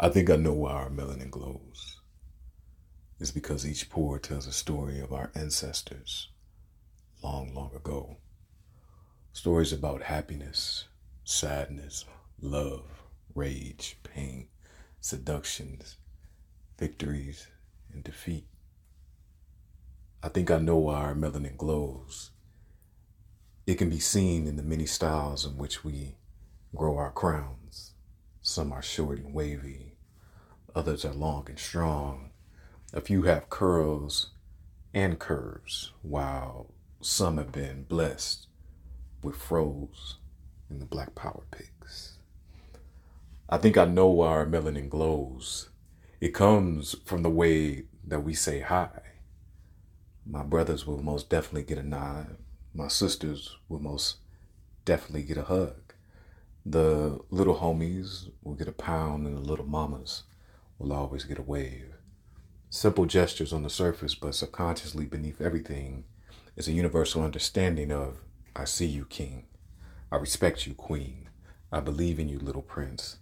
I think I know why our melanin glows. It's because each pore tells a story of our ancestors long, long ago. Stories about happiness, sadness, love, rage, pain, seductions, victories, and defeat. I think I know why our melanin glows. It can be seen in the many styles in which we grow our crowns. Some are short and wavy, others are long and strong. A few have curls and curves, while some have been blessed with fros in the black power pigs. I think I know why our melanin glows. It comes from the way that we say hi. My brothers will most definitely get a nod. My sisters will most definitely get a hug. The little homies will get a pound, and the little mamas will always get a wave. Simple gestures on the surface, but subconsciously beneath everything is a universal understanding of I see you, king. I respect you, queen. I believe in you, little prince.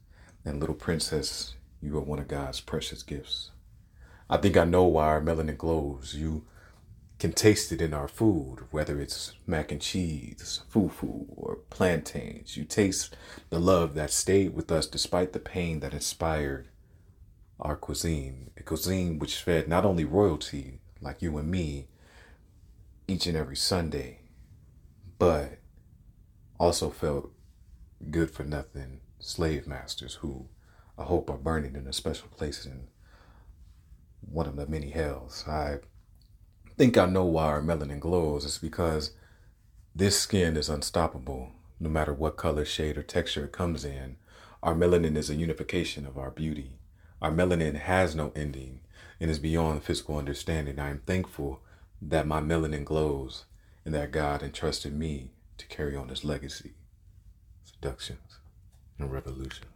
And little princess, you are one of God's precious gifts. I think I know why our melanin glows. You can taste it in our food, whether it's mac and cheese, fufu, or plantains. You taste the love that stayed with us despite the pain that inspired our cuisine. A cuisine which fed not only royalty, like you and me, each and every Sunday, but also felt good for nothing slave masters who I hope are burning in a special place in one of the many hells. I think I know why our melanin glows. It's because this skin is unstoppable, no matter what color, shade, or texture it comes in. Our melanin is a unification of our beauty. Our melanin has no ending and is beyond physical understanding. I am thankful that my melanin glows and that God entrusted me to carry on his legacy, seductions, and revolutions.